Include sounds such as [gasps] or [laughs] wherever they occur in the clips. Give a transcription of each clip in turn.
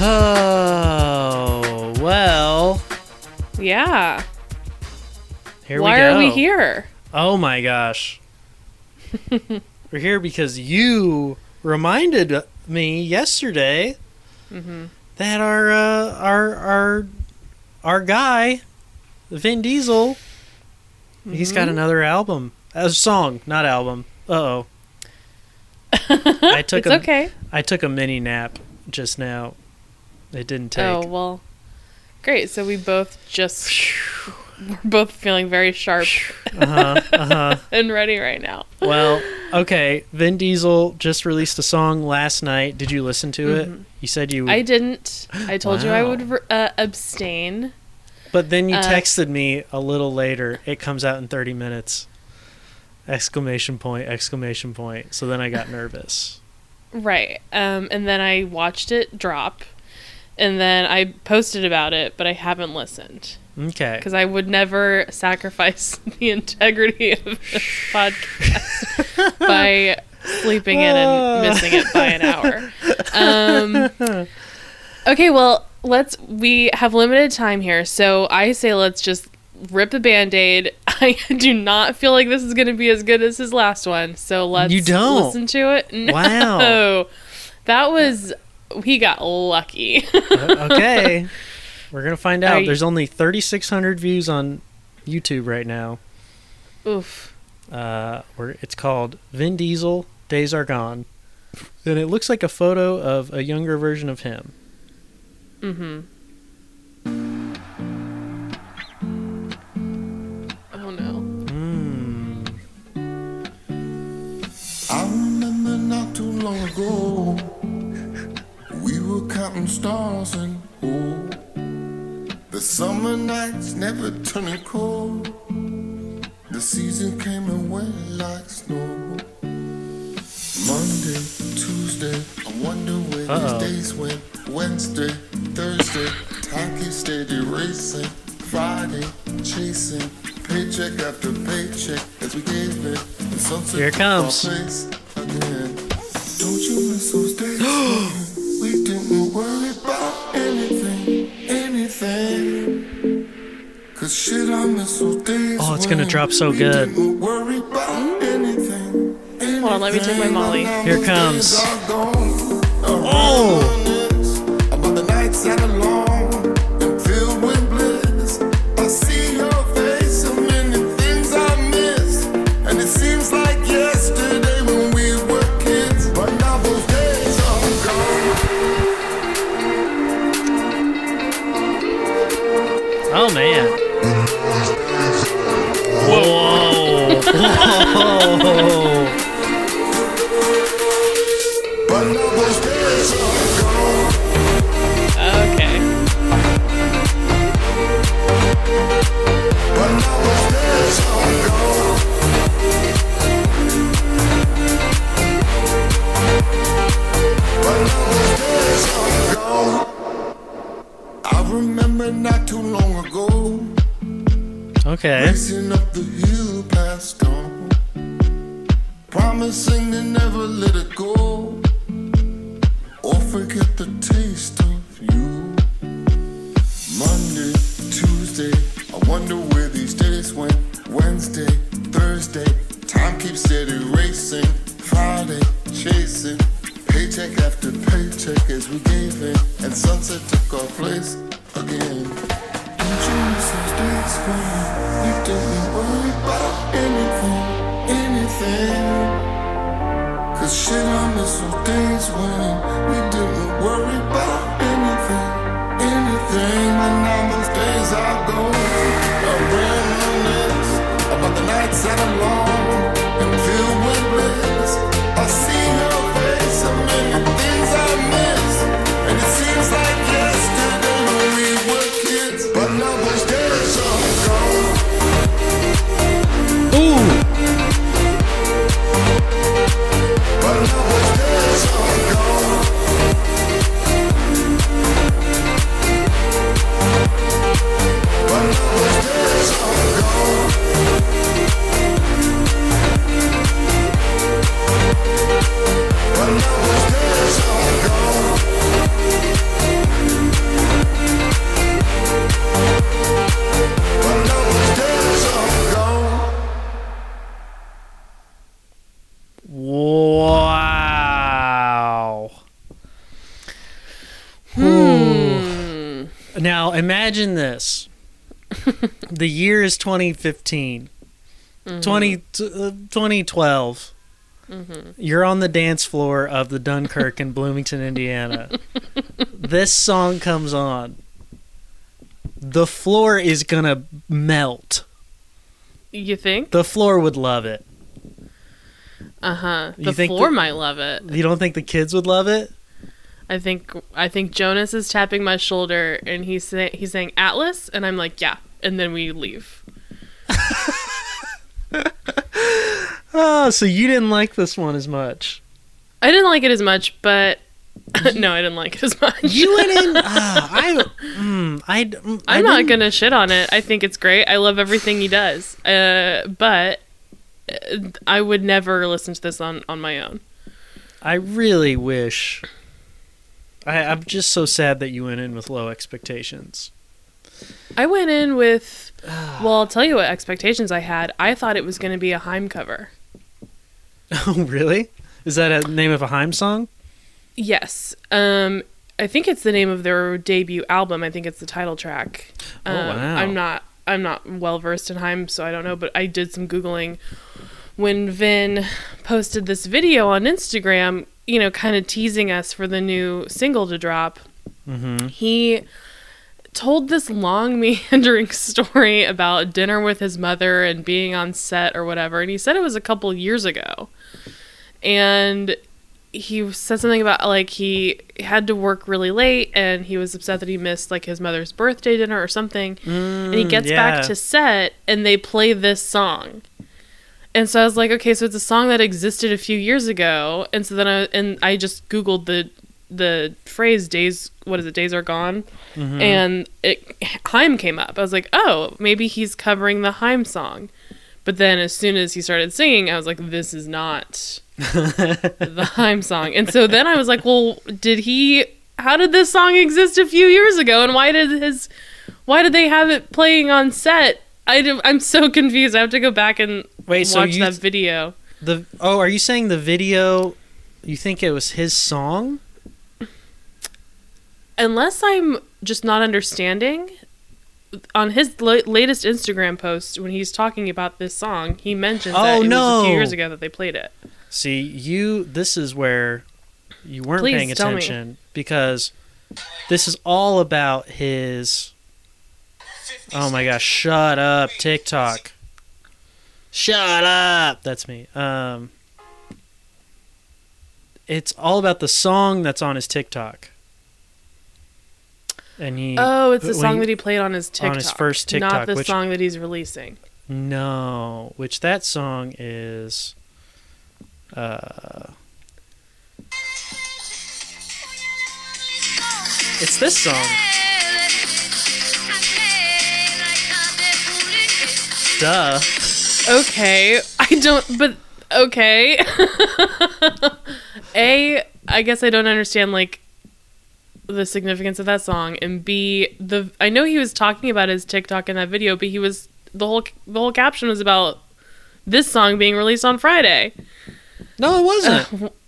Oh, well, Yeah. here Why we go. are we here? Oh my gosh. [laughs] We're here because you reminded me yesterday Mm-hmm. that our uh, our our our guy, Vin Diesel, he's Mm-hmm. got another album, a song, not album. Uh oh. [laughs] I took It's a okay. I took a mini nap just now. It didn't take. Oh well, great. So we both just we're both feeling very sharp [laughs] Uh huh. Uh huh. [laughs] and ready right now. Well, [laughs] okay. Vin Diesel just released a song last night. Did you listen to it? You said you. Mm-hmm. I didn't. I told you I would uh, abstain. but then you uh, texted me a little later. It comes out in 30 minutes. Exclamation point! Exclamation point! So then I got nervous. Right. Um, and then I watched it drop, and then I posted about it, but I haven't listened Okay. because I would never sacrifice [laughs] the integrity of this podcast by sleeping in and [laughs] missing it by an hour. Um, [laughs] okay, well, let's. We have limited time here, so I say let's just rip the band aid. I do not feel like this is going to be as good as his last one, so let's You don't? listen to it. No, Wow. that was. He got lucky. okay. [laughs] We're gonna find out. you- There's only 3,600 views on YouTube right now. Oof. Uh, where it's called Vin Diesel Days Are Gone, and it looks like a photo of a younger version of him. Mm-hmm. Oh no. Mm. I remember not too long ago, we were counting stars and oh, the summer nights never turning cold. The season came and went like snow. Monday, Tuesday, I wonder where Uh-oh. these days went. Wednesday, Thursday, time keeps steady racing. Friday, chasing paycheck after paycheck as we gave it. The sunset Here it comes. again. Don't you miss those days? Oh, it's gonna drop so good. didn't worry about anything, Hold on, let me take my. Molly. Here those comes. days are gone. Oh. Okay. Imagine this. the year is 2015. 20, uh, 2012. You're on the dance floor of the Dunnkirk in Bloomington, Indiana. [laughs] this song comes on. The floor is going to melt. You think? The floor would love it. Uh huh. The floor that- might love it. You don't think the kids would love it? I think I think Jonas is tapping my shoulder and he's say, he's saying Atlas and I'm like yeah and then we leave. Oh, [laughs] so you didn't like this one as much. I didn't like it as much, but [laughs] no, I didn't like it as much. You went in. [laughs] Ah, I. Mm, I. mm, I I'm not gonna shit on it. I think it's great. I love everything he does. Uh, but uh, I would never listen to this on on my own. I really wish. I, I'm just so sad that you went in with low expectations. I went in with [sighs] well, I'll tell you what expectations I had. I thought it was going to be a Haim cover. [laughs] Oh, really? Is that a name of a Haim song? Yes. Um I think it's the name of their debut album. I think it's the title track. Oh, Um, wow. I'm not I'm not well versed in Haim, so I don't know, but I did some googling when Vin posted this video on Instagram, you know, kind of teasing us for the new single to drop. Mm-hmm. He told this long [laughs] meandering story about dinner with his mother and being on set or whatever and he said it was a couple years ago and he said something about like he had to work really late and he was upset that he missed like his mother's birthday dinner or something and he gets Mm, yeah. back to set and they play this song and so I was like, okay, so it's a song that existed a few years ago, and so then I and I just googled the the phrase "days." What is it? Days are gone, Mm-hmm. and it Haim came up. I was like, oh, maybe he's covering the Haim song. But then as soon as he started singing, I was like, this is not [laughs] the Haim song. And so then I was like, well, did he? How did this song exist a few years ago, and why did his? Why did they have it playing on set? I do, I'm so confused. I have to go back and Wait, so watch you that th- video. The oh, are you saying the video? You think it was his song? Unless I'm just not understanding, on his la- latest Instagram post when he's talking about this song, he mentions that Oh, it was a few years ago that they played it. See, you. This is where you weren't Please paying me. attention because this is all about his. Oh my gosh! Shut up, TikTok. Shut up. That's me. Um. It's all about the song that's on his TikTok. And he Oh, it's the song he- that he played on his TikTok. on his first TikTok, not the which- song that he's releasing. No, which that song is. Uh, it's this song. Duh. Okay, I don't. But okay. [laughs] A, I guess I don't understand like the significance of that song, and B, the I know he was talking about his TikTok in that video, but he was the whole the whole caption was about this song being released on Friday. No, it wasn't. [laughs]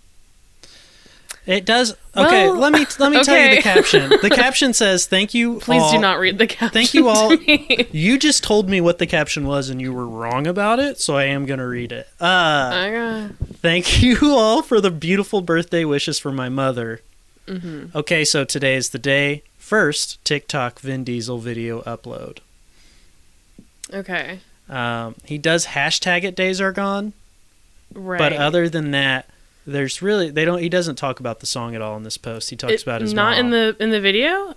It does. Okay, Well, let me let me tell you the caption. The [laughs] caption says, "Thank you. Please all- do not read the caption. Thank you all. You just told me what the caption was, and you were wrong about it, so I am gonna read it. Uh, Okay. Thank you all for the beautiful birthday wishes for my mother. Mm-hmm. Okay, so today is the day. First, TikTok Vin Diesel video upload. Okay. Um, he does hashtag it days are gone, Right. but other than that, there's really they don't. He doesn't talk about the song at all in this post. He talks It- about his not in the in the video.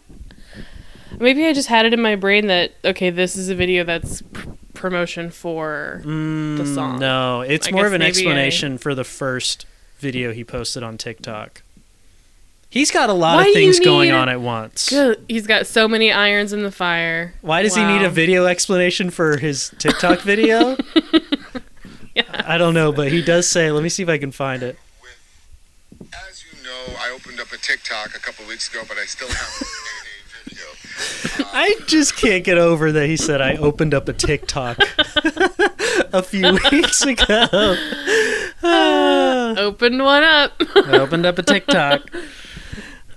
Maybe I just had it in my brain that okay, this is a video that's pr- promotion for. Mm, the song. No, it's I more of an maybe I- explanation for the first video he posted on TikTok. He's got a lot Why of things going on at once. Good. He's got so many irons in the fire. Why does he need a video explanation for his [laughs] TikTok video? [laughs] Yeah. I don't know, but he does say, let me see if I can find it. As you know, I opened up a TikTok a couple weeks ago, but I still haven't made [laughs] a video. I just can't get over that he said I opened up a TikTok [laughs] a few weeks ago. Ah, [laughs] Opened one up. I opened up a TikTok.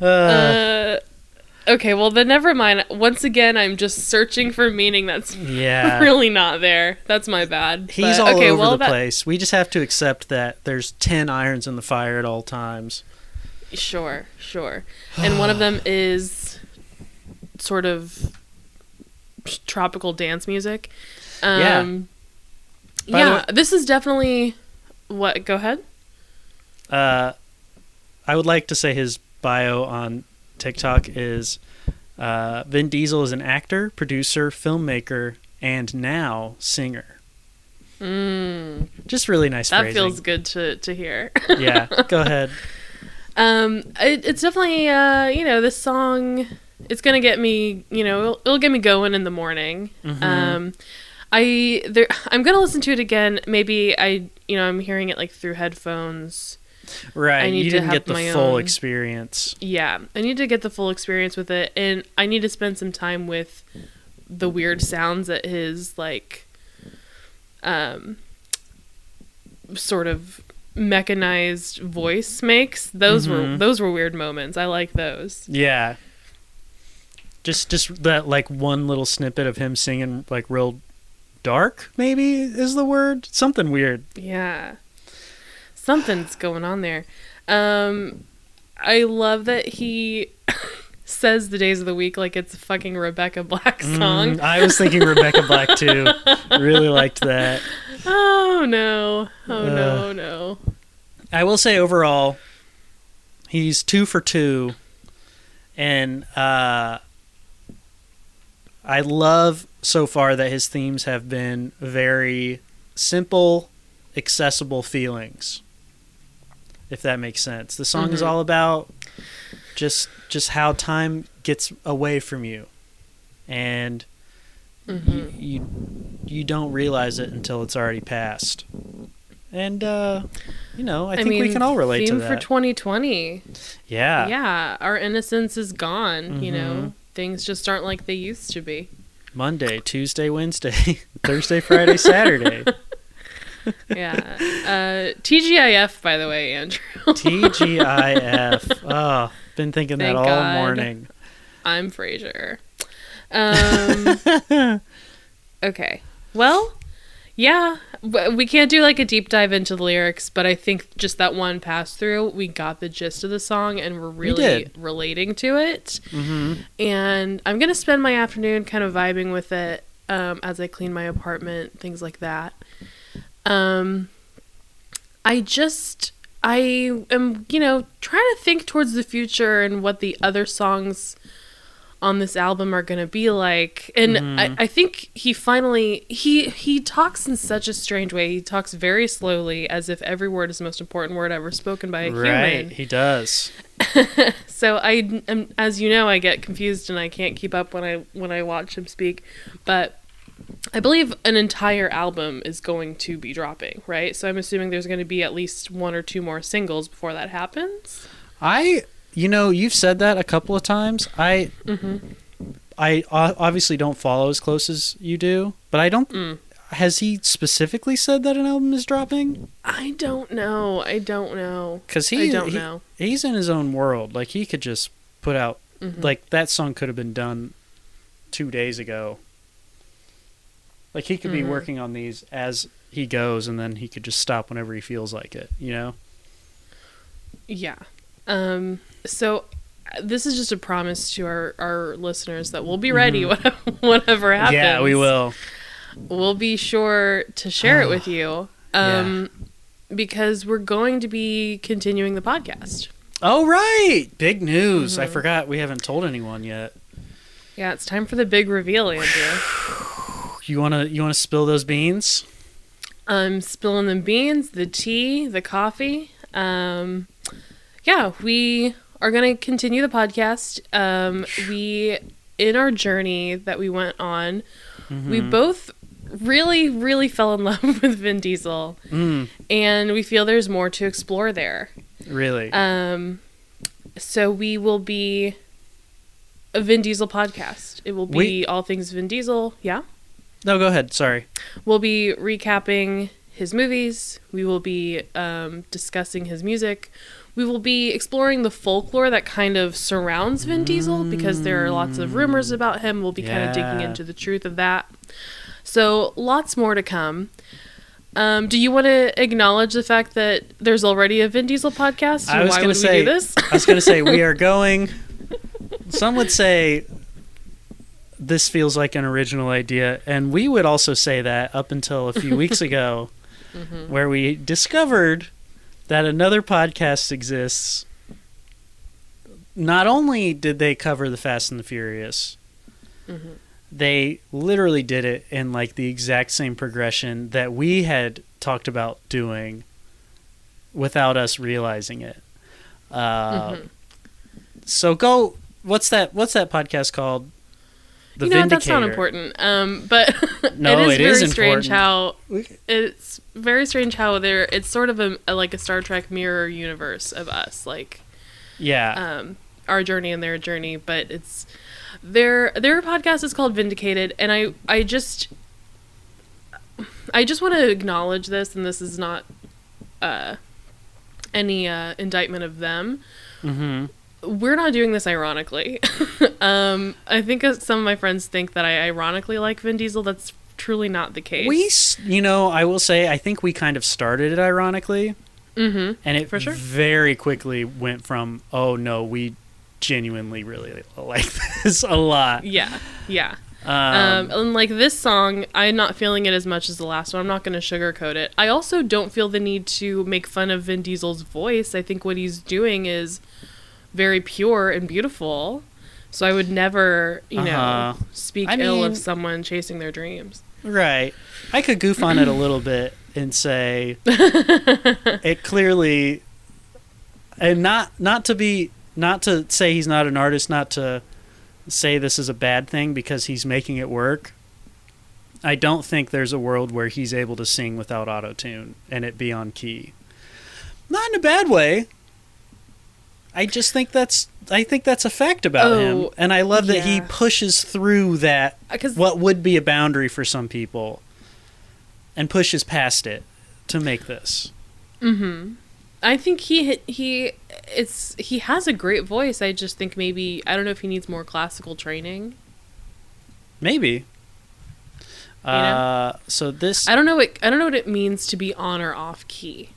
Uh, uh, Okay, well then never mind. Once again, I'm just searching for meaning that's Yeah. really not there. That's my bad. He's But, all okay, over well, the that- place. We just have to accept that there's 10 irons in the fire at all times. Sure, sure. And one of them [sighs] is sort of tropical dance music. Yeah. Um, By yeah. way- this is definitely what. Go ahead. Uh, I would like to say his bio on TikTok is uh, Vin Diesel is an actor, producer, filmmaker, and now singer. Mm, Just really nice that phrasing. feels good to to hear. yeah, go [laughs] ahead. Um, it, it's definitely uh, you know, this song. It's gonna get me, you know, it'll, it'll get me going in the morning. Mhm. Um, I there, [laughs] I'm gonna listen to it again. Maybe I, you know, I'm hearing it like through headphones. Right, I need you to didn't have get the full own- experience. Yeah, I need to get the full experience with it, and I need to spend some time with the weird sounds that his like, um, sort of mechanized voice makes. Those were Mhm. those were weird moments. I like those. Yeah. Just just that like one little snippet of him singing like real dark maybe is the word. Something weird. Yeah. Something's going on there. Um I love that he [coughs] says the days of the week like it's a fucking Rebecca Black song. Mm, I was thinking Rebecca Black too. [laughs] Really liked that. Oh no. Oh Uh. no, no. I will say overall, he's two for two, and uh, I love so far that his themes have been very simple, accessible feelings. If that makes sense, the song is Mhm. all about just just how time gets away from you, and Mhm. you, you you don't realize it until it's already passed. And uh, you know, I, think we can all relate to that. for 2020. yeah. Yeah, our innocence is gone, you know. Things just aren't like they used to be. Monday, Tuesday, Wednesday, [laughs] Thursday, Friday, Saturday. [laughs] Yeah. uh TGIF by the way, Andrew. TGIF. [laughs] Oh, been thinking that all God. morning. I'm Frasier. Um, [laughs] okay. Well, yeah, we can't do like a deep dive into the lyrics, but I think just that one pass through, we got the gist of the song and we're really did. relating to it. hmm And I'm going to spend my afternoon kind of vibing with it um, as I clean my apartment, things like that. Um, I just, I am, you know, trying to think towards the future and what the other songs on this album are going to be like. And I, mm-hmm. I think he finally, he, he talks in such a strange way. He talks very slowly as if every word is the most important word ever spoken by a Right, human. he does. [laughs] So I, am, as you know, I get confused and I can't keep up when I when I watch him speak. But I believe an entire album is going to be dropping, right? So I'm assuming there's going to be at least one or two more singles before that happens. I, you know, you've said that a couple of times. I, Mm-hmm. I obviously don't follow as close as you do, but I don't. Mm. Has he specifically said that an album is dropping? I don't know. I don't know. Because he, I don't he- know. he's in his own world. Like he could just put out Mhm. like that song could have been done two days ago. Like he could be Mhm. working on these as he goes, and then he could just stop whenever he feels like it. You know? Yeah. Um. So uh, this is just a promise to our our listeners that we'll be ready whatever, whatever happens. Mm-hmm. Yeah, we will. we'll be sure to share it with you um because we're going to be continuing the podcast Oh right, big news! Mm-hmm. I forgot we haven't told anyone yet. yeah it's time for the big reveal andrew [sighs] You wanna you wanna spill those beans? i'm spilling the beans the tea the coffee um yeah we are going to continue the podcast um we in our journey that we went on we Mm-hmm. both really really fell in [laughs] love with vin diesel Mm, and we feel there's more to explore there really? Um, so we will be a Vin Diesel podcast. It will be We- all things Vin Diesel. Yeah, no, go ahead. Sorry. we'll be recapping his movies. We will be um, discussing his music. We will be exploring the folklore that kind of surrounds Vin Diesel because there are lots of rumors about him. We'll be kind of digging into the truth of that. So, lots more to come. Um, do you want to acknowledge the fact that there's already a Vin Diesel podcast? I and was why going would to say we do this? I was going to say we are [laughs] going some would say this feels like an original idea and we would also say that up until a few weeks [laughs] ago Mm-hmm. where we discovered that another podcast exists not only did they cover the Fast and the Furious Mm-hmm. they literally did it in like the exact same progression that we had talked about doing without us realizing it. Uh, Mm-hmm. So go. What's that? What's that podcast called? The you know what, that's not important. Um, but [laughs] No, it is it very is strange how it's very strange how there. It's sort of a, a like a Star Trek mirror universe of us, like Yeah. um, our journey and their journey. But it's their their podcast is called Vindicated, and I I just I just want to acknowledge this, and this is not uh, any uh, indictment of them hmm we're not doing this ironically. [laughs] um, I think some of my friends think that I ironically like Vin Diesel. That's truly not the case. We, you know, I will say, I think we kind of started it ironically, mm-hmm. and it For sure. very quickly went from, oh no, we genuinely really like [laughs] this a lot. Yeah, yeah. Um, Um, and like this song, I'm not feeling it as much as the last one. I'm not going to sugarcoat it. I also don't feel the need to make fun of Vin Diesel's voice. I think what he's doing is very pure and beautiful. So I would never, you know, Uh-huh. speak I ill mean- of someone chasing their dreams. Right. I could goof on it a little bit and say [laughs] it clearly and not not to be not to say he's not an artist, not to say this is a bad thing because he's making it work. I don't think there's a world where he's able to sing without auto tune and it be on key. Not in a bad way. I just think that's I think that's a fact about him. Oh, And I love that he pushes through that what would be a boundary for some people and pushes past it to make this. Mm-hmm. I think he he it's he has a great voice. I just think maybe I don't know if he needs more classical training. Maybe. know? Uh, so this I don't know what I don't know what it means to be on or off key.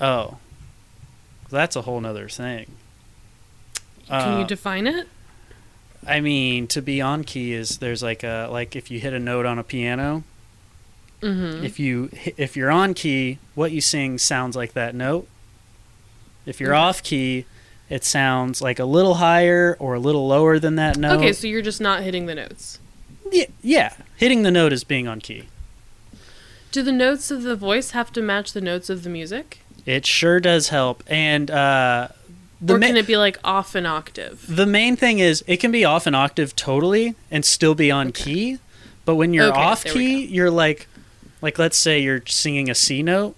oh, that's a whole nother thing. Can Uh, you define it? I mean, to be on key is there's like a like if you hit a note on a piano, Mm-hmm. if you if you're on key, what you sing sounds like that note. If you're Okay. off key, it sounds like a little higher or a little lower than that note. Okay, so you're just not hitting the notes. yeah, yeah, hitting the note is being on key. Do the notes of the voice have to match the notes of the music? It sure does help. And uh, the or ma- it be like off an octave? the main thing is it can be off an octave totally and still be on key. But when you're Okay, off key, you're like, like let's say you're singing a C note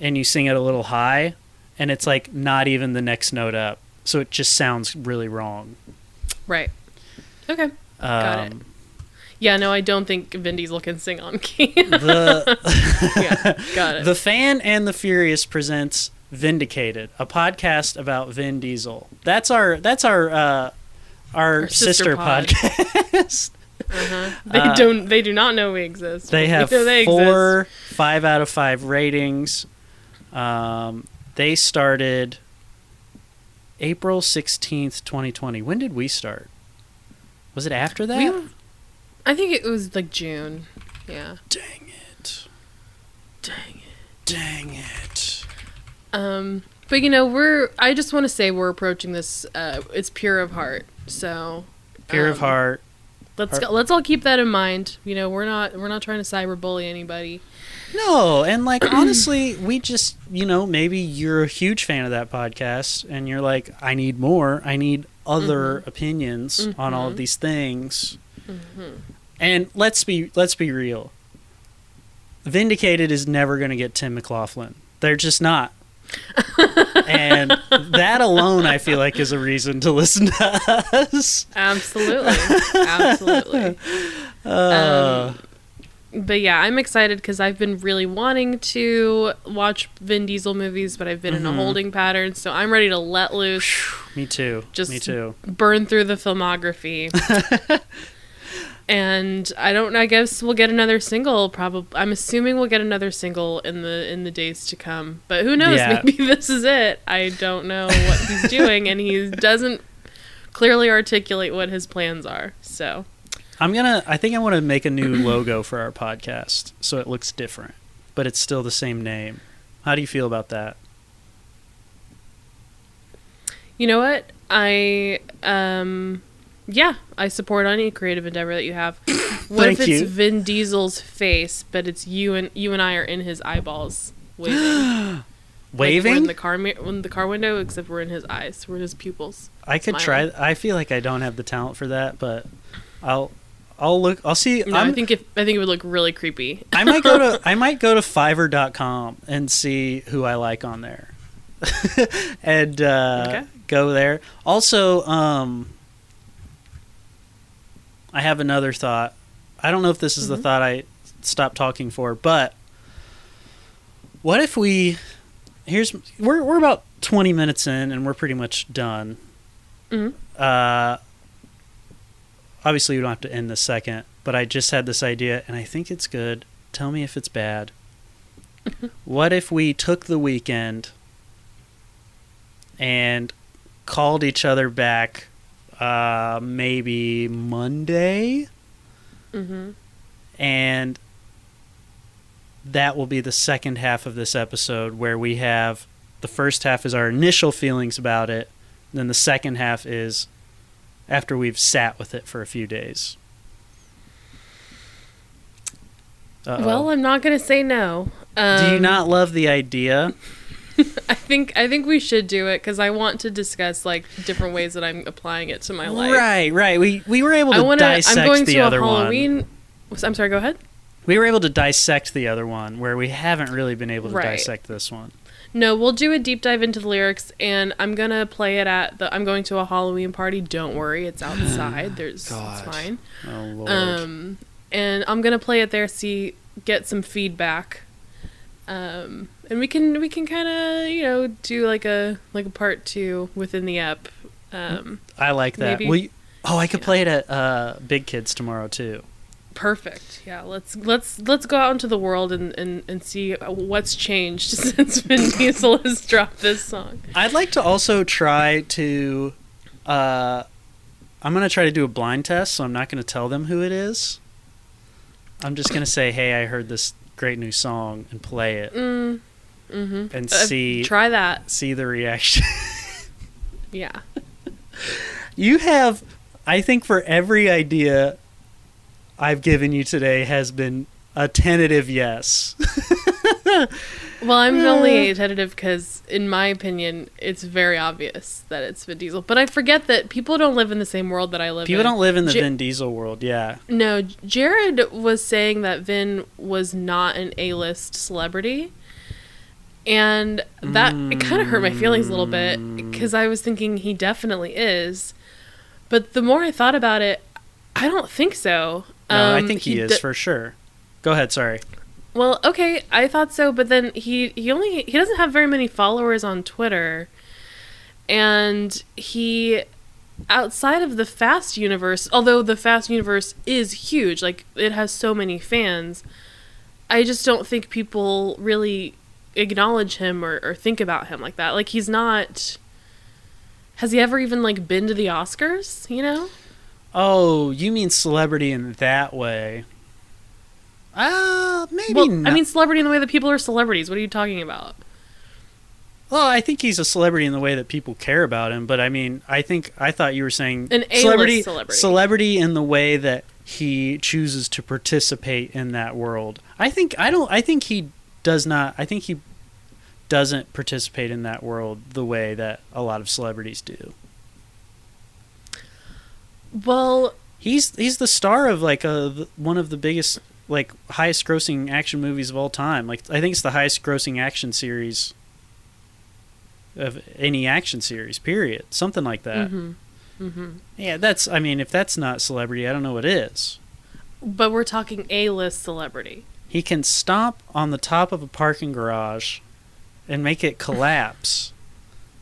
and you sing it a little high, and it's like not even the next note up, so it just sounds really wrong. Right. Okay. Got it. Yeah, no, I don't think Vin Diesel can sing on key. the [laughs] yeah, got it. The Fan and the Furious presents Vindicated, a podcast about Vin Diesel. That's our that's our uh, our, Our sister, sister pod. podcast. [laughs] they uh, don't. They do not know we exist. they have [laughs] they exist. four five out of five ratings. Um, they started April sixteenth, twenty twenty. When did we start? Was it after that? We- I think it was like June. Yeah. Dang it! Dang it. Dang it! Um, but you know, we're. I just want to say we're approaching this. Uh, it's pure of heart. So Pure of um, heart. Let's Heart- go, let's all keep that in mind. You know, we're not we're not trying to cyberbully anybody. No, and like [clears throat] honestly, we just you know maybe you're a huge fan of that podcast, and you're like, I need more. I need other opinions on all of Mhm. these things. And let's be let's be real. Vindicated is never going to get Tim McLaughlin. They're just not. [laughs] and that alone, I feel like, is a reason to listen to us. Absolutely, [laughs] absolutely. Uh, Um, but yeah, I'm excited because I've been really wanting to watch Vin Diesel movies, but I've been in a Mhm. holding pattern, so I'm ready to let loose, Me too. Just- Me too. burn through the filmography. [laughs] and I don't. I guess we'll get another single. Probably. I'm assuming we'll get another single in the in the days to come. But who knows? Yeah. Maybe [laughs] this is it. I don't know what he's [laughs] doing, and he doesn't clearly articulate what his plans are. So I'm gonna. I think I want to make a new [clears throat] logo for our podcast so it looks different, but it's still the same name. How do you feel about that? You know what? I um yeah, I support any creative endeavor that you have. [coughs] What if it's you. Vin Diesel's face, but it's you and you and I are in his eyeballs [gasps] waving. Like we're in the car in the car window, except we're in his eyes. We're in his pupils. I could smiling. try. I feel like I don't have the talent for that, but I'll. I'll look. I'll see. No, I think if I think it would look really creepy. I might go to. [laughs] I might go to Fiverr.com and see who I like on there, [laughs] and uh, Okay. go there. Also, um, I have another thought. I don't know if this is the Mhm. thought I stopped talking for, but what if we? Here's we're we're about twenty minutes in, and we're pretty much done. Mhm. Uh, obviously, we don't have to end the second, but I just had this idea, and I think it's good. Tell me if it's bad. [laughs] what if we took the weekend and called each other back uh, maybe Monday? hmm and that will be the second half of this episode where we have the first half is our initial feelings about it then the second half is after we've sat with it for a few days Uh-oh. Well, I'm not gonna say no. Um, do you not love the idea [laughs] I think I think we should do it because I want to discuss like different ways that I'm applying it to my life. right right we we were able to I want to. dissect I'm going the to a other one I'm sorry. Go ahead. we were able to dissect the other one where we haven't really been able to Right. dissect this one No, we'll do a deep dive into the lyrics, and I'm gonna play it at the. I'm going to a Halloween party. Don't worry, it's [gasps] outside. There's God. it's fine. oh lord Um, and I'm gonna play it there. See, get some feedback. Um, and we can we can kind of you know do like a like a part two within the app. Um, i like that maybe- you- oh i could play it at uh, big kids tomorrow too perfect. Yeah, let's let's let's go out into the world and and and see what's changed [laughs] since Vin [laughs] Diesel has dropped this song. I'd like to also try to. Uh, I'm going to try to do a blind test, so I'm not going to tell them who it is. I'm just going to say, hey, I heard this great new song and play it Mm, mm-hmm. and see Try that. see the reaction. [laughs] Yeah. you have, I think, for every idea I've given you today has been a tentative yes. [laughs] Well, I'm only tentative because, in my opinion, it's very obvious that it's Vin Diesel. But I forget that people don't live in the same world that I live in. People in. don't live in the Ja- Vin Diesel world, yeah. No, Jared was saying that Vin was not an A-list celebrity. And that it kind of hurt my feelings a little bit because I was thinking he definitely is. But the more I thought about it, I don't think so. No, I Um, think he, is d- for sure. Go ahead, sorry. Well, okay, I thought so, but then he he only he doesn't have very many followers on Twitter, and he outside of the Fast universe, although the Fast universe is huge, like it has so many fans, I just don't think people really acknowledge him or, or think about him like that. Like he's not. Has he ever even like been to the Oscars? You know. Oh, you mean celebrity in that way? Uh, maybe Well, not. I mean, celebrity in the way that people are celebrities. What are you talking about? well, I think he's a celebrity in the way that people care about him. But I mean, I think I thought you were saying An A-list celebrity, celebrity. celebrity in the way that he chooses to participate in that world. I think I don't. I think he does not. I think he doesn't participate in that world the way that a lot of celebrities do. Well, He's he's the star of like a one of the biggest like highest grossing action movies of all time. Like I think it's the highest grossing action series of any action series. Period. Something like that. hmm hmm Yeah, that's. I mean, if that's not celebrity, I don't know what is. But we're talking A-list celebrity. He can stomp on the top of a parking garage and make it collapse.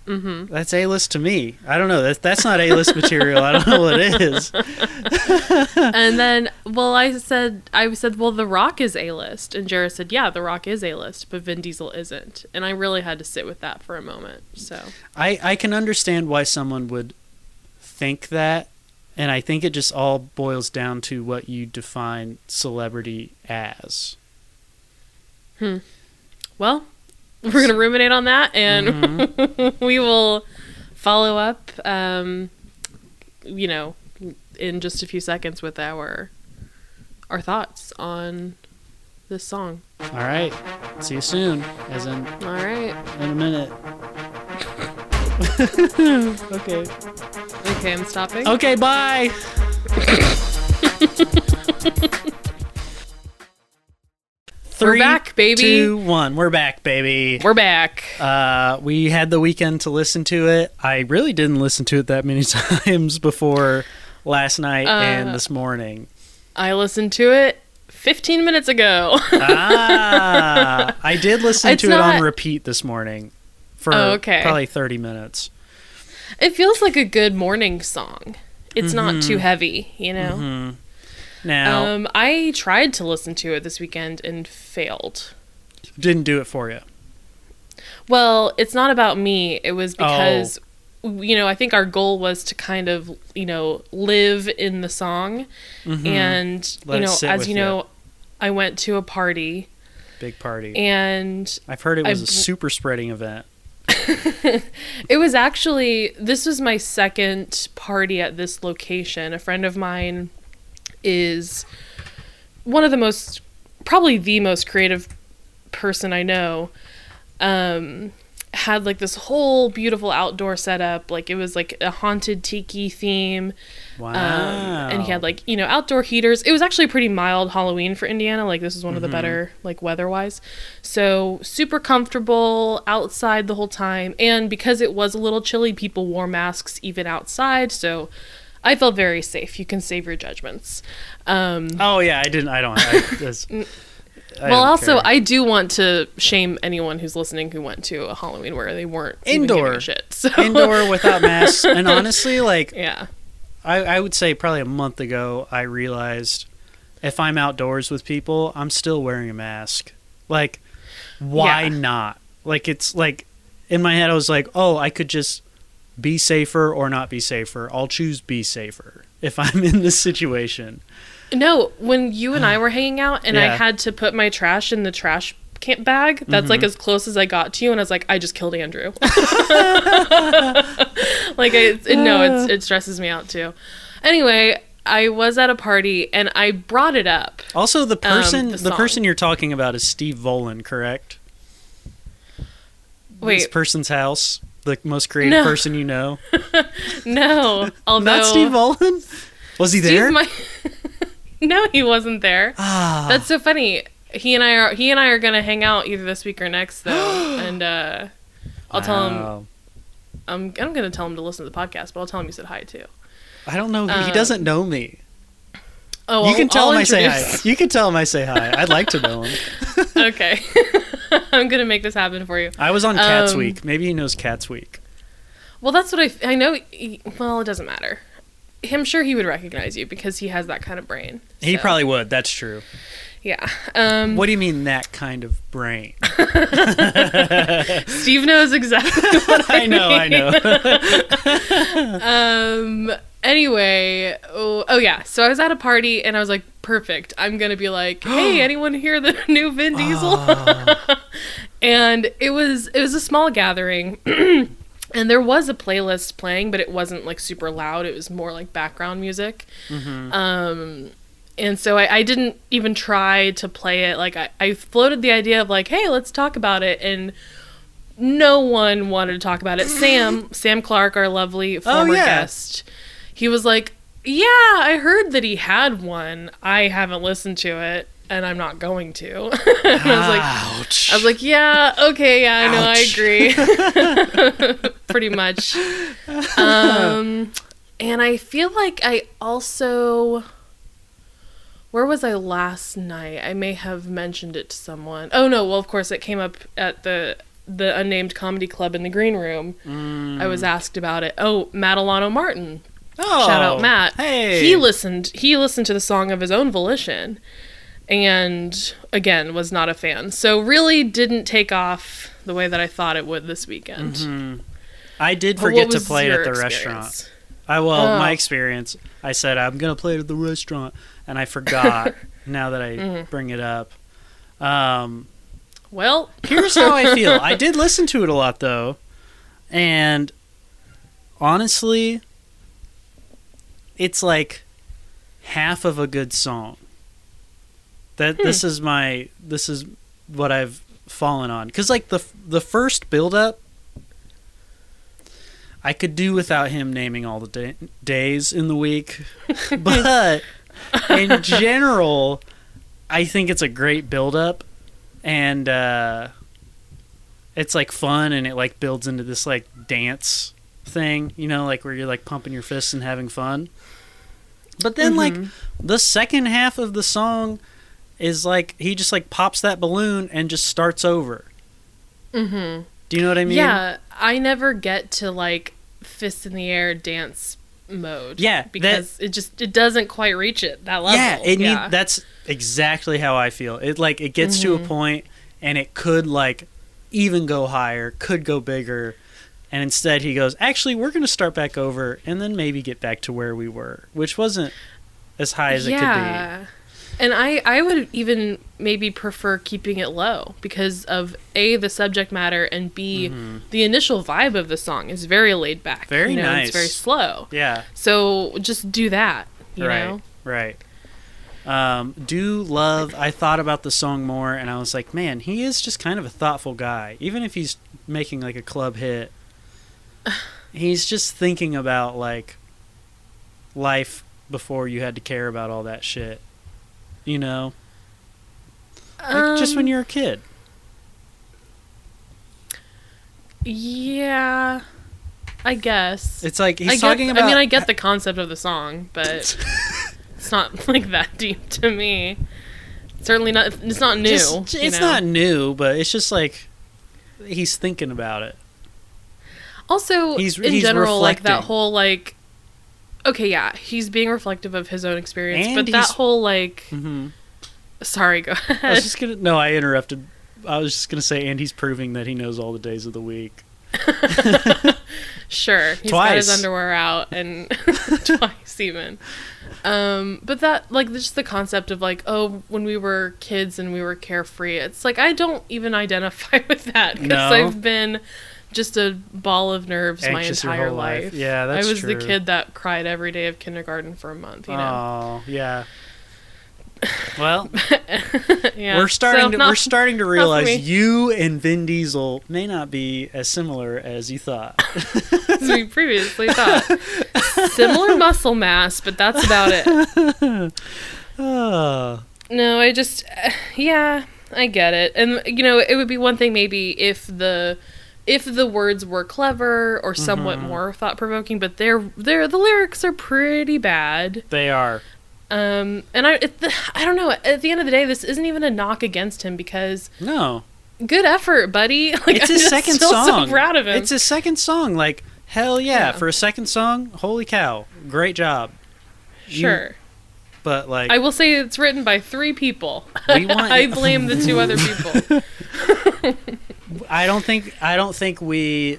Mm-hmm. That's A list to me. I don't know. That's that's not A list material. I don't know what it is. [laughs] and then, well, I said, I said, well, The Rock is A-list, and Jared said, yeah, The Rock is A-list, but Vin Diesel isn't. And I really had to sit with that for a moment. So I I can understand why someone would think that, and I think it just all boils down to what you define celebrity as. Hmm. Well, we're going to ruminate on that and Mm-hmm. [laughs] we will follow up, um, you know, in just a few seconds with our our thoughts on this song. All right. See you soon. As in All right. in a minute. [laughs] okay. Okay, I'm stopping. Okay, bye. [laughs] We're back, baby. Two, one. We're back, baby. We're back. Uh, we had the weekend to listen to it. I really didn't listen to it that many [laughs] times before last night and Uh, this morning. I listened to it 15 minutes ago. [laughs] ah, I did listen It's to it on repeat this morning for Oh, okay. probably 30 minutes. it feels like a good morning song. It's not Mm-hmm. too heavy, you know. Now, Um, I tried to listen to it this weekend and failed. didn't do it for you. Well, it's not about me. It was Oh. because you know, I think our goal was to kind of, you know, live in the song and Mm-hmm. Let you know, as you you. know, I went to a party Big party. and I've heard it was a super spreading event. [laughs] It was actually this was my second party at this location. A friend of mine is one of the most probably the most creative person I know. Um had like this whole beautiful outdoor setup. Like it was like a haunted tiki theme. Wow. um, and he had like you know outdoor heaters. It was actually a pretty mild halloween for indiana. Like this is one of the Mm-hmm. better like weather wise so super comfortable outside the whole time. And because it was a little chilly people wore masks even outside. So i felt very safe you can save your judgments um, Oh yeah, I didn't. I don't. I, [laughs] I well also care. i do want to shame anyone who's listening who went to a halloween where they weren't Indoor. shit so indoor without [laughs] masks. And honestly, like yeah I, I would say probably a month ago, I realized if I'm outdoors with people, I'm still wearing a mask. Like, why Yeah. not? Like, it's like in my head, I was like, oh, I could just be safer or not be safer. I'll choose be safer if I'm in this situation. No, when you and I [sighs] were hanging out and I had to put my trash in the trash can bag, that's Mm-hmm. like as close as I got to you, and I was like, I just killed Andrew. [laughs] [laughs] like, I, it, no, it's, [sighs] it stresses me out too. Anyway, I was at a party and I brought it up. Also, the person the the, person you're talking about is Steve Volan, correct? Wait. This person's house, the most creative No. person you know. [laughs] no, although Not Steve Volan. Was he there? might- [laughs] no, he wasn't there. ah, That's so funny. He and I are he and I are gonna hang out either this week or next though, [gasps] and uh, I'll tell him I'm I'm gonna tell him to listen to the podcast, but I'll tell him you said hi too. I don't know. he Um, doesn't know me. Oh, you can tell I'll him I say hi. introduce- You can tell him I say hi. I'd like to know him. [laughs] okay, [laughs] I'm gonna make this happen for you. I was on Cats Um, Week. Maybe he knows Cats Week. Well, that's what I I know. He, well, it doesn't matter. I'm sure he would recognize you because he has that kind of brain. He probably would. That's true. yeah. Um, What do you mean that kind of brain? [laughs] Steve knows exactly what I, I know. I know. Um. Anyway, oh, oh yeah. So I was at a party and I was like, perfect. I'm gonna be like, [gasps] hey, anyone hear the [laughs] new Vin Diesel? [laughs] and it was it was a small gathering. [clears throat] And there was a playlist playing, but it wasn't like super loud. It was more like background music. Um, and so I, I didn't even try to play it. Like I, I floated the idea of like, hey, let's talk about it, and no one wanted to talk about it. [laughs] Sam, Sam Clark, our lovely former yeah. guest, he was like, yeah, I heard that he had one. I haven't listened to it, and I'm not going to. [laughs] and I was like, Ouch. I was like, yeah, okay, yeah, I know. I agree. [laughs] [laughs] Pretty much. Um, and I feel like I also where was I last night? I may have mentioned it to someone. Oh no, well of course it came up at the the unnamed comedy club in the green room. I was asked about it. Oh, Matt Alano Martin. Oh, Shout out Matt. Hey, He listened he listened to the song of his own volition and again was not a fan. So really didn't take off the way that I thought it would this weekend. I did forget to play it at the experience? restaurant. I well, Oh. my experience. I said I'm gonna play it at the restaurant, and I forgot. [laughs] now that I Mm-hmm. bring it up, um, Well, here's how I feel. [laughs] I did listen to it a lot though, and honestly, it's like half of a good song. That Hmm. this is my this is what I've fallen on because like the the first build up. I could do without him naming all the da- days in the week, [laughs] but in general, I think it's a great build up, and uh, it's like fun, and it like builds into this like dance thing, you know, like where you're like pumping your fists and having fun. But then like the second half of the song is like he just like pops that balloon and just starts over. mhm. Do you know what I mean? Yeah, I never get to like fist in the air dance mode. Yeah, that- because it just it doesn't quite reach it that level. Yeah, it yeah. Need, that's exactly how I feel. It like it gets to a point and it could like even go higher, could go bigger, and instead he goes, "Actually, we're going to start back over and then maybe get back to where we were," which wasn't as high as it could be. And I, I would even maybe prefer keeping it low because of A, the subject matter, and B, the initial vibe of the song is very laid back. Mm-hmm. Very you know, nice. It's very slow. Yeah, So just do that, you right, know? right. Um, do love. I thought about the song more, and I was like, man, he is just kind of a thoughtful guy. Even if he's making like a club hit, he's just thinking about like life before you had to care about all that shit. You know, like just when Um, you're a kid. Yeah, I guess. It's like he's I get, talking about. I mean, I get the concept of the song, but [laughs] it's not like that [laughs] deep to me. Certainly not. It's not new. Just- it's know? not new, but it's just like he's thinking about it. Also, He's- in he's general, like that whole like. Okay, yeah, he's being reflective of his own experience, And but that whole like. hmm Sorry, go I was just gonna. No, I interrupted. I was just gonna say, and he's proving that he knows all the days of the week. [laughs] Sure, he's got his underwear out and [laughs] twice even. Um, but that like just the concept of like oh when we were kids and we were carefree. It's like I don't even identify [laughs] with that because No. I've been just a ball of nerves Anxious my entire life. life. Yeah, that's true. I was true. the kid that cried every day of kindergarten for a month. You know. Oh, yeah. [laughs] Well, [laughs] yeah. we're starting So, to not- we're [laughs] starting to realize you and Vin Diesel may not be as similar as you thought. as we previously thought. Similar muscle mass, but that's about it. oh, No, I just, [sighs] yeah, I get it, and you know, it would be one thing maybe if the if the words were clever or somewhat Mm-hmm. more thought provoking, but they're they're the lyrics are pretty bad. they are. Um, and I it, [sighs] I don't know. At the end of the day, this isn't even a knock against him because No, good effort, buddy. [laughs] Like, it's I'm his second still song. So proud of him. It's his second song. Like hell yeah, Yeah. for a second song, holy cow, great job. You- sure. But like, I will say it's written by three people. We want- [laughs] I blame the two other people. [laughs] I don't think I don't think we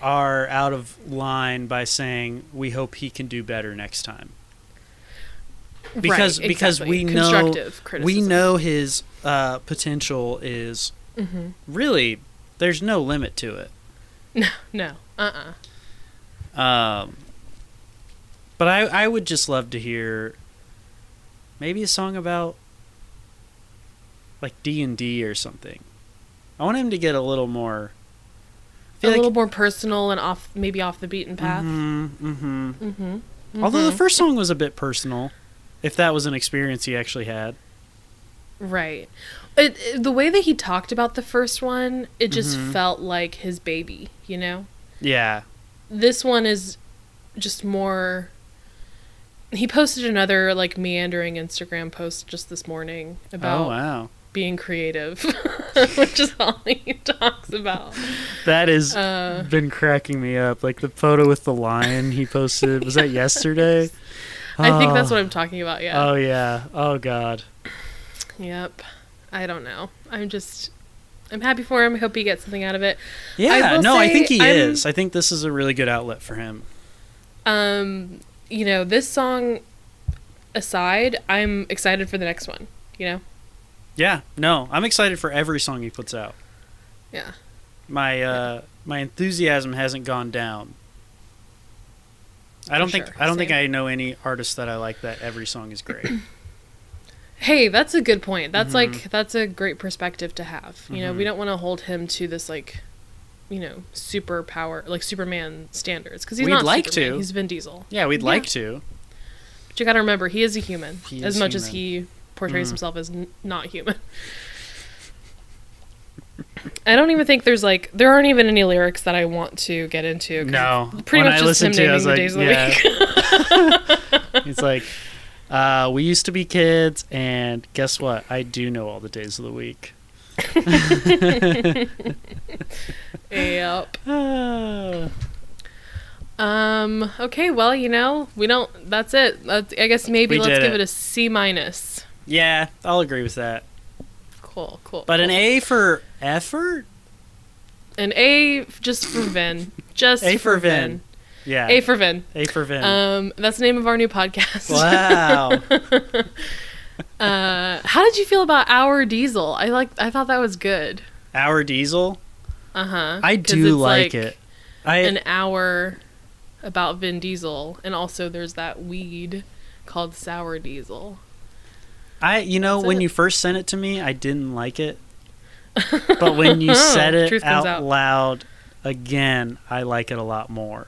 are out of line by saying we hope he can do better next time. Because Right, because exactly. we know Constructive we know his uh, potential is Mm-hmm. really there's no limit to it. No. No. Uh. uh Um, but I I would just love to hear maybe a song about like D and D or something. I want him to get a little more. A feel little more personal and off, maybe off the beaten path. Mm-hmm, mm-hmm. Mm-hmm. Although the first song was a bit personal, if that was an experience he actually had. Right. It, it- the way that he talked about the first one, it just Mhm. felt like his baby, you know? Yeah, This one is just more he posted another like meandering Instagram post just this morning about oh wow, being creative, [laughs] which is all he talks about. that has Uh, been cracking me up. Like the photo with the lion he posted. was that [laughs] yesterday? I think that's Oh. what I'm talking about. Yeah. Oh yeah. Oh god. Yep. I don't know. I'm just. I'm happy for him. I hope he gets something out of it. Yeah. will No, I think he I'm- is. I think this is a really good outlet for him. Um, you know, this song aside, I'm excited for the next one. You know. Yeah. No, I'm excited for every song he puts out. Yeah. My uh my enthusiasm hasn't gone down. I don't For think sure, I don't think. I know any artist that I like that every song is great. [clears throat] Hey, that's a good point. That's Mhm. like that's a great perspective to have. You know, we Mhm. don't want to hold him to this like, you know, super power like Superman standards because he's We'd not like Superman, to. He's Vin Diesel. yeah, we'd Yeah. like to. But you got to remember, he is a human He as is much as he portrays Mhm. himself as n- not human. I don't even think there's like there aren't even any lyrics that I want to get into. No. pretty when much I just him to naming like, the days of the yeah. it's like uh, we used to be kids and guess what? I do know all the days of the week. [laughs] Yep. [sighs] Um. Okay. Well, you know, we don't. That's it. That's, I guess maybe We let's give it. it a C minus. Yeah, I'll agree with that. Cool. Cool. But an. A for effort? An A just for Vin. [laughs] Just A for Vin. Vin. Yeah. A for Vin. A for Vin. Um. That's the name of our new podcast. wow. [laughs] Uh. How did you feel about Our Diesel? I like. I thought that was good. Our Diesel. Uh huh. I do like, it. I An hour about Vin Diesel, and also there's that weed called Sour Diesel. I you know That's when it. you first sent it to me, I didn't like it. [laughs] But when you said it out, out. loud again, I like it a lot more.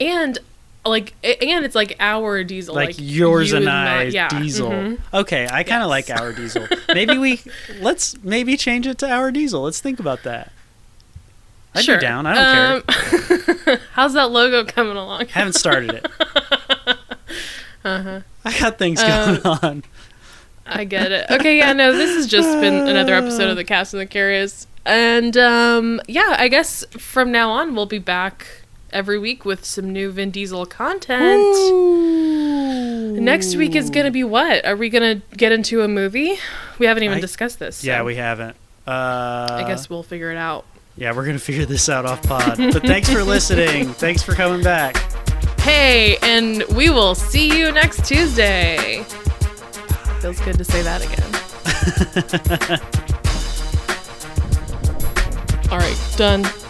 and like and it's like our diesel like, like, yours you and my- I yeah, diesel. mhm. Okay, I kind of Yes. like our diesel. Maybe we [laughs] let's maybe change it to our diesel. Let's think about that. I'd sure. be down. I don't care. care [laughs] how's that logo coming along Haven't started it. uh-huh I got things Um, going on. I get it okay yeah no this has just been another episode of [sighs] the cast and the curious and um yeah i guess from now on we'll be back every week with some new vin diesel content next week is gonna be what are we gonna get into a movie we haven't even I- discussed this Yeah, we haven't. Uh, i guess we'll figure it out Yeah, we're gonna figure this out off pod. But thanks for listening. [laughs] Thanks for coming back. Hey, and we will see you next Tuesday. Feels good to say that again. [laughs] All right, done.